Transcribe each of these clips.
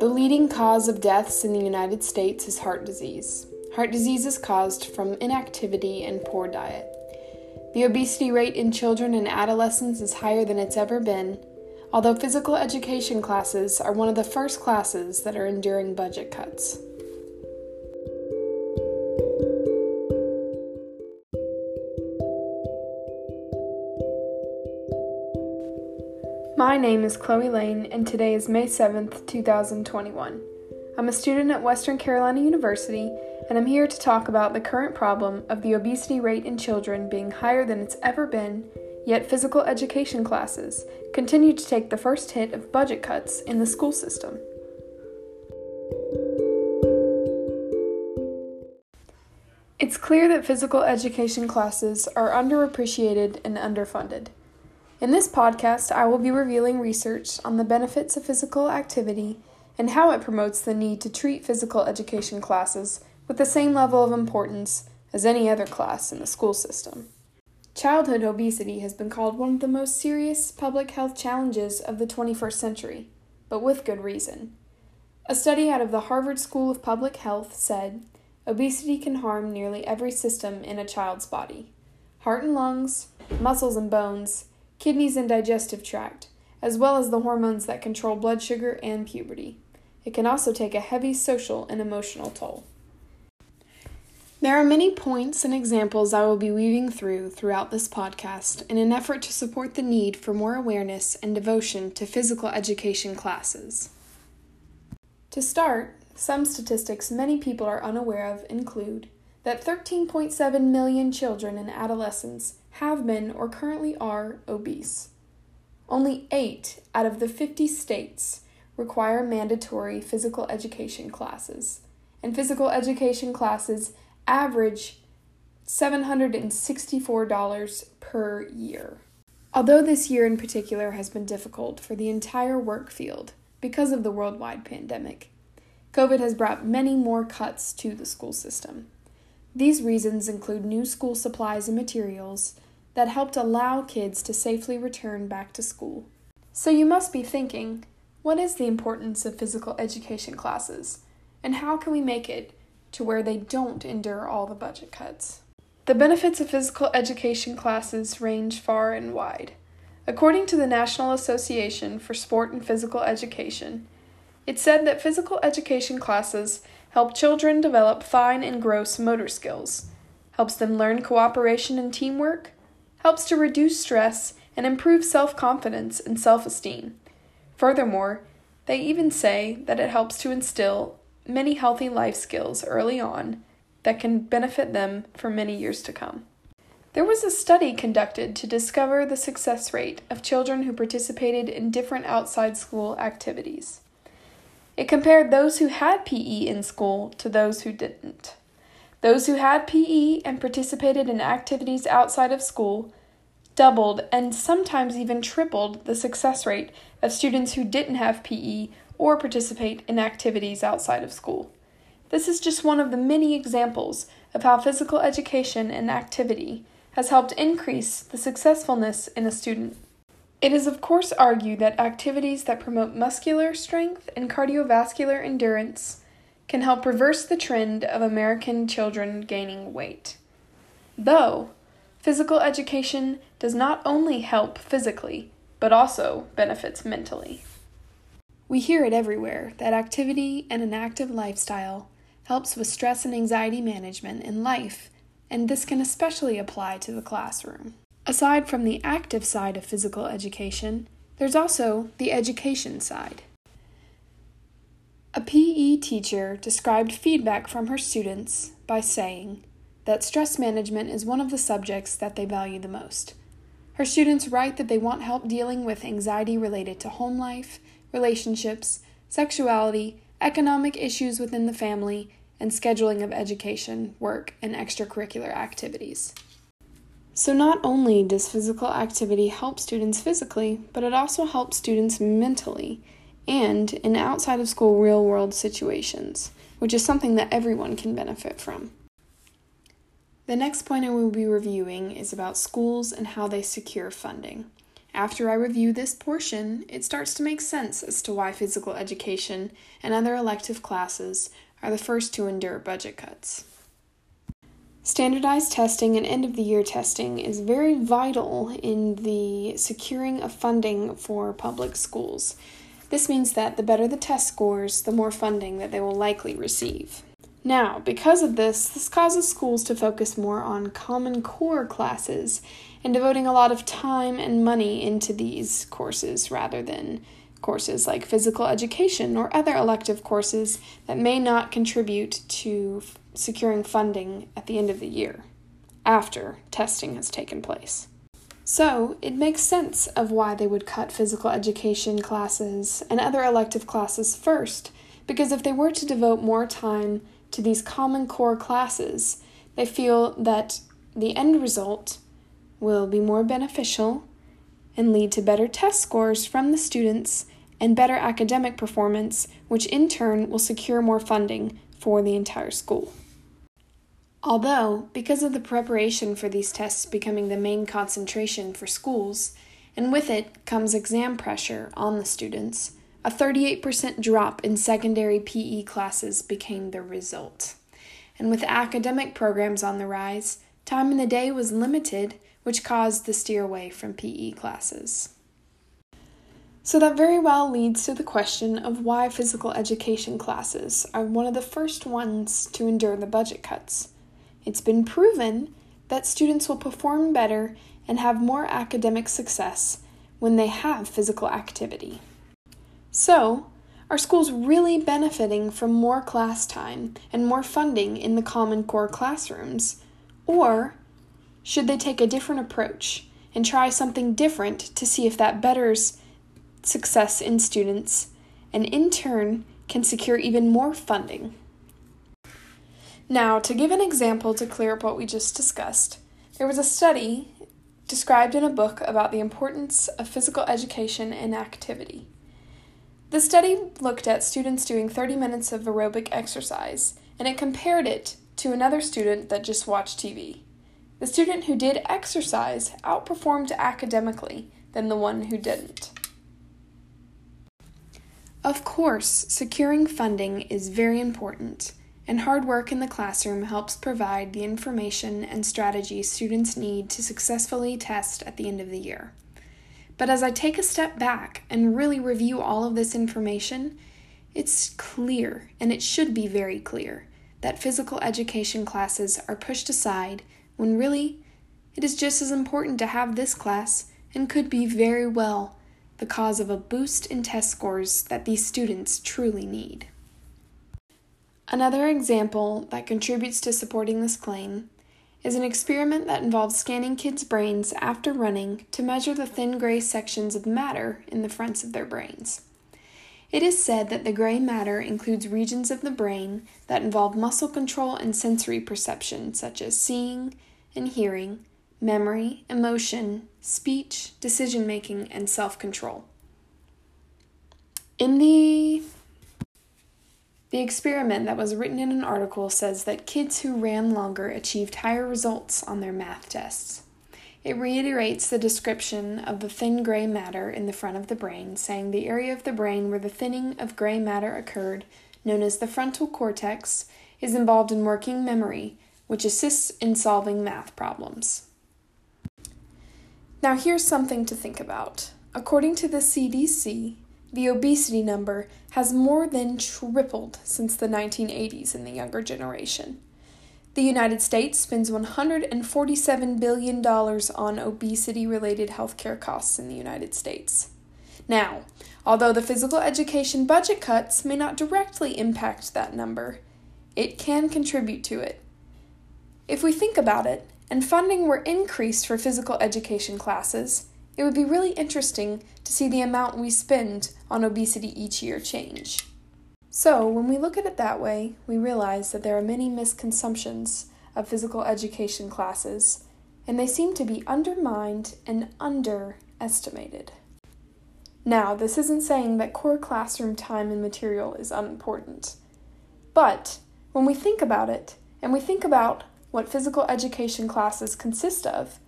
The leading cause of deaths in the United States is heart disease. Heart disease is caused from inactivity and poor diet. The obesity rate in children and adolescents is higher than it's ever been, although physical education classes are one of the first classes that are enduring budget cuts. My name is Chloe Lane, and today is May 7th, 2021. I'm a student at Western Carolina University, and I'm here to talk about the current problem of the obesity rate in children being higher than it's ever been, yet physical education classes continue to take the first hit of budget cuts in the school system. It's clear that physical education classes are underappreciated and underfunded. In this podcast, I will be revealing research on the benefits of physical activity and how it promotes the need to treat physical education classes with the same level of importance as any other class in the school system. Childhood obesity has been called one of the most serious public health challenges of the 21st century, but with good reason. A study out of the Harvard School of Public Health said obesity can harm nearly every system in a child's body heart and lungs, muscles and bones, kidneys and digestive tract, as well as the hormones that control blood sugar and puberty. It can also take a heavy social and emotional toll. There are many points and examples I will be weaving through throughout this podcast in an effort to support the need for more awareness and devotion to physical education classes. To start, some statistics many people are unaware of include that 13.7 million children and adolescents have been or currently are obese. Only 8 out of the 50 states require mandatory physical education classes, and physical education classes average $764 per year. Although this year in particular has been difficult for the entire work field because of the worldwide pandemic, COVID has brought many more cuts to the school system. These reasons include new school supplies and materials that helped allow kids to safely return back to school. So you must be thinking, what is the importance of physical education classes, and how can we make it to where they don't endure all the budget cuts? The benefits of physical education classes range far and wide. According to the National Association for Sport and Physical Education, it said that physical education classes help children develop fine and gross motor skills, helps them learn cooperation and teamwork, helps to reduce stress and improve self confidence and self esteem. Furthermore, they even say that it helps to instill many healthy life skills early on that can benefit them for many years to come. There was a study conducted to discover the success rate of children who participated in different outside school activities. It compared those who had PE in school to those who didn't. Those who had PE and participated in activities outside of school doubled and sometimes even tripled the success rate of students who didn't have PE or participate in activities outside of school. This is just one of the many examples of how physical education and activity has helped increase the successfulness in a student. It is, of course, argued that activities that promote muscular strength and cardiovascular endurance can help reverse the trend of American children gaining weight. Though, physical education does not only help physically, but also benefits mentally. We hear it everywhere that activity and an active lifestyle helps with stress and anxiety management in life, and this can especially apply to the classroom. Aside from the active side of physical education, there's also the education side. A PE teacher described feedback from her students by saying that stress management is one of the subjects that they value the most. Her students write that they want help dealing with anxiety related to home life, relationships, sexuality, economic issues within the family, and scheduling of education, work, and extracurricular activities. So, not only does physical activity help students physically, but it also helps students mentally and in outside of school real world situations, which is something that everyone can benefit from. The next point I will be reviewing is about schools and how they secure funding. After I review this portion, it starts to make sense as to why physical education and other elective classes are the first to endure budget cuts. Standardized testing and end of the year testing is very vital in the securing of funding for public schools. This means that the better the test scores, the more funding that they will likely receive. Now, because of this, this causes schools to focus more on Common Core classes and devoting a lot of time and money into these courses rather than courses like physical education or other elective courses that may not contribute to securing funding at the end of the year, after testing has taken place. So, it makes sense of why they would cut physical education classes and other elective classes first, because if they were to devote more time to these common core classes, they feel that the end result will be more beneficial and lead to better test scores from the students and better academic performance, which in turn will secure more funding for the entire school. Although, because of the preparation for these tests becoming the main concentration for schools, and with it comes exam pressure on the students, a 38% drop in secondary PE classes became the result. And with academic programs on the rise, time in the day was limited, which caused the steer away from PE classes. So, that very well leads to the question of why physical education classes are one of the first ones to endure the budget cuts. It's been proven that students will perform better and have more academic success when they have physical activity. So, are schools really benefiting from more class time and more funding in the Common Core classrooms? Or should they take a different approach and try something different to see if that betters success in students and in turn can secure even more funding? Now, to give an example to clear up what we just discussed, there was a study described in a book about the importance of physical education and activity. The study looked at students doing 30 minutes of aerobic exercise, and it compared it to another student that just watched TV. The student who did exercise outperformed academically than the one who didn't. Of course, securing funding is very important and hard work in the classroom helps provide the information and strategies students need to successfully test at the end of the year. But as I take a step back and really review all of this information, it's clear, and it should be very clear, that physical education classes are pushed aside when really it is just as important to have this class and could be very well the cause of a boost in test scores that these students truly need. Another example that contributes to supporting this claim is an experiment that involves scanning kids' brains after running to measure the thin gray sections of matter in the fronts of their brains. It is said that the gray matter includes regions of the brain that involve muscle control and sensory perception, such as seeing and hearing, memory, emotion, speech, decision making, and self control. In the the experiment that was written in an article says that kids who ran longer achieved higher results on their math tests. It reiterates the description of the thin gray matter in the front of the brain, saying the area of the brain where the thinning of gray matter occurred, known as the frontal cortex, is involved in working memory, which assists in solving math problems. Now, here's something to think about. According to the CDC, the obesity number has more than tripled since the 1980s in the younger generation. The United States spends $147 billion on obesity related healthcare costs in the United States. Now, although the physical education budget cuts may not directly impact that number, it can contribute to it. If we think about it, and funding were increased for physical education classes, it would be really interesting to see the amount we spend on obesity each year change. So, when we look at it that way, we realize that there are many misconceptions of physical education classes, and they seem to be undermined and underestimated. Now, this isn't saying that core classroom time and material is unimportant, but when we think about it, and we think about what physical education classes consist of,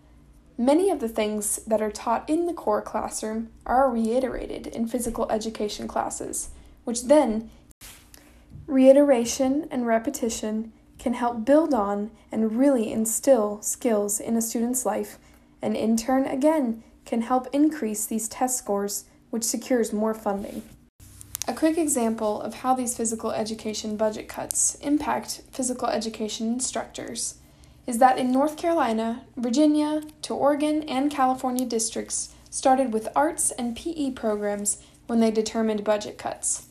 Many of the things that are taught in the core classroom are reiterated in physical education classes, which then reiteration and repetition can help build on and really instill skills in a student's life, and in turn, again, can help increase these test scores, which secures more funding. A quick example of how these physical education budget cuts impact physical education instructors is that in North Carolina, Virginia, to Oregon, and California districts started with arts and PE programs when they determined budget cuts.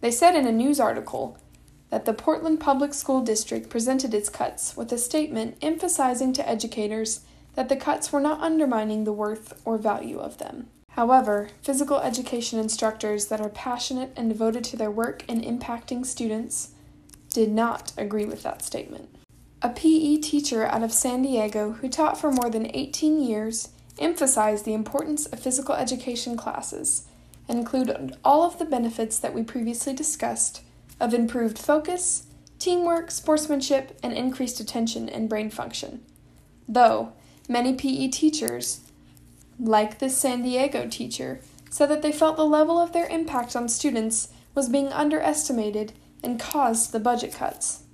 They said in a news article that the Portland Public School District presented its cuts with a statement emphasizing to educators that the cuts were not undermining the worth or value of them. However, physical education instructors that are passionate and devoted to their work and impacting students did not agree with that statement. A PE teacher out of San Diego who taught for more than 18 years emphasized the importance of physical education classes and included all of the benefits that we previously discussed of improved focus, teamwork, sportsmanship, and increased attention and brain function. Though many PE teachers, like this San Diego teacher, said that they felt the level of their impact on students was being underestimated and caused the budget cuts.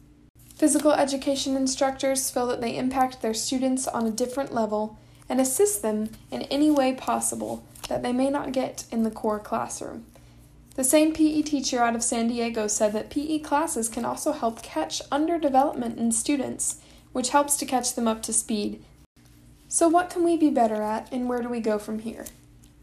Physical education instructors feel that they impact their students on a different level and assist them in any way possible that they may not get in the core classroom. The same PE teacher out of San Diego said that PE classes can also help catch underdevelopment in students, which helps to catch them up to speed. So, what can we be better at, and where do we go from here?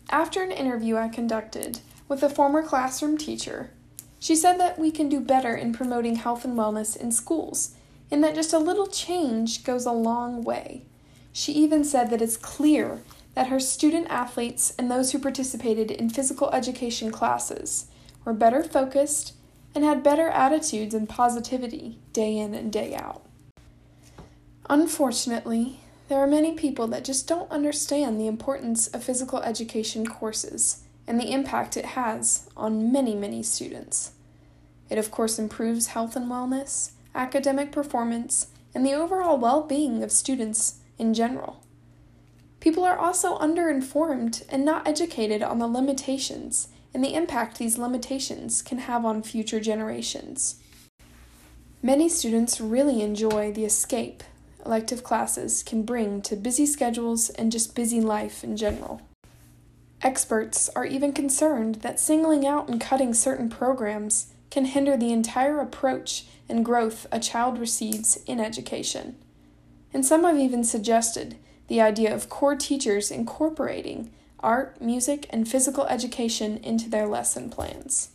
After an interview I conducted with a former classroom teacher, she said that we can do better in promoting health and wellness in schools, and that just a little change goes a long way. She even said that it's clear that her student athletes and those who participated in physical education classes were better focused and had better attitudes and positivity day in and day out. Unfortunately, there are many people that just don't understand the importance of physical education courses and the impact it has on many, many students. It, of course, improves health and wellness, academic performance, and the overall well being of students in general. People are also underinformed and not educated on the limitations and the impact these limitations can have on future generations. Many students really enjoy the escape elective classes can bring to busy schedules and just busy life in general. Experts are even concerned that singling out and cutting certain programs can hinder the entire approach and growth a child receives in education. And some have even suggested the idea of core teachers incorporating art, music, and physical education into their lesson plans.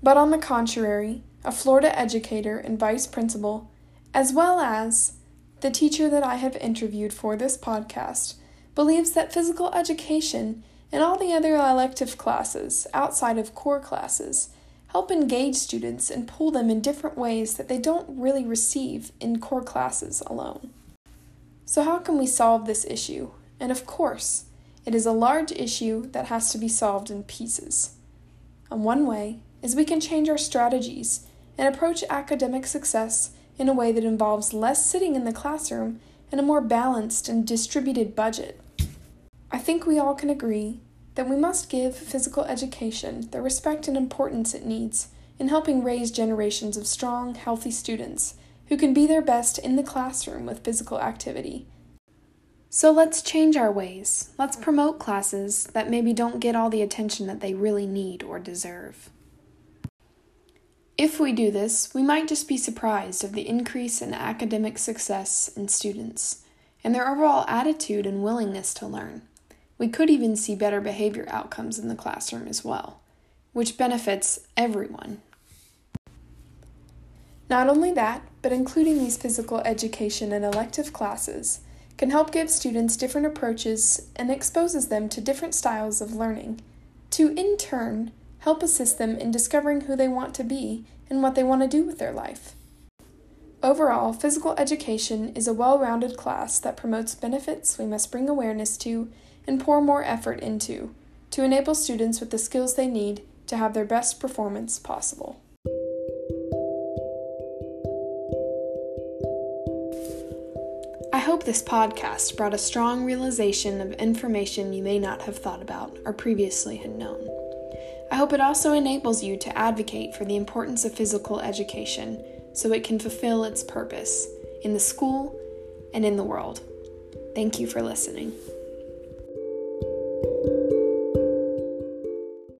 But on the contrary, a Florida educator and vice principal, as well as the teacher that I have interviewed for this podcast, believes that physical education and all the other elective classes outside of core classes help engage students and pull them in different ways that they don't really receive in core classes alone. So, how can we solve this issue? And of course, it is a large issue that has to be solved in pieces. And one way is we can change our strategies and approach academic success in a way that involves less sitting in the classroom and a more balanced and distributed budget. I think we all can agree that we must give physical education the respect and importance it needs in helping raise generations of strong, healthy students who can be their best in the classroom with physical activity. So let's change our ways. Let's promote classes that maybe don't get all the attention that they really need or deserve. If we do this, we might just be surprised of the increase in academic success in students and their overall attitude and willingness to learn. We could even see better behavior outcomes in the classroom as well, which benefits everyone. Not only that, but including these physical education and elective classes can help give students different approaches and exposes them to different styles of learning, to in turn help assist them in discovering who they want to be and what they want to do with their life. Overall, physical education is a well rounded class that promotes benefits we must bring awareness to and pour more effort into to enable students with the skills they need to have their best performance possible. I hope this podcast brought a strong realization of information you may not have thought about or previously had known. I hope it also enables you to advocate for the importance of physical education so it can fulfill its purpose in the school and in the world. Thank you for listening.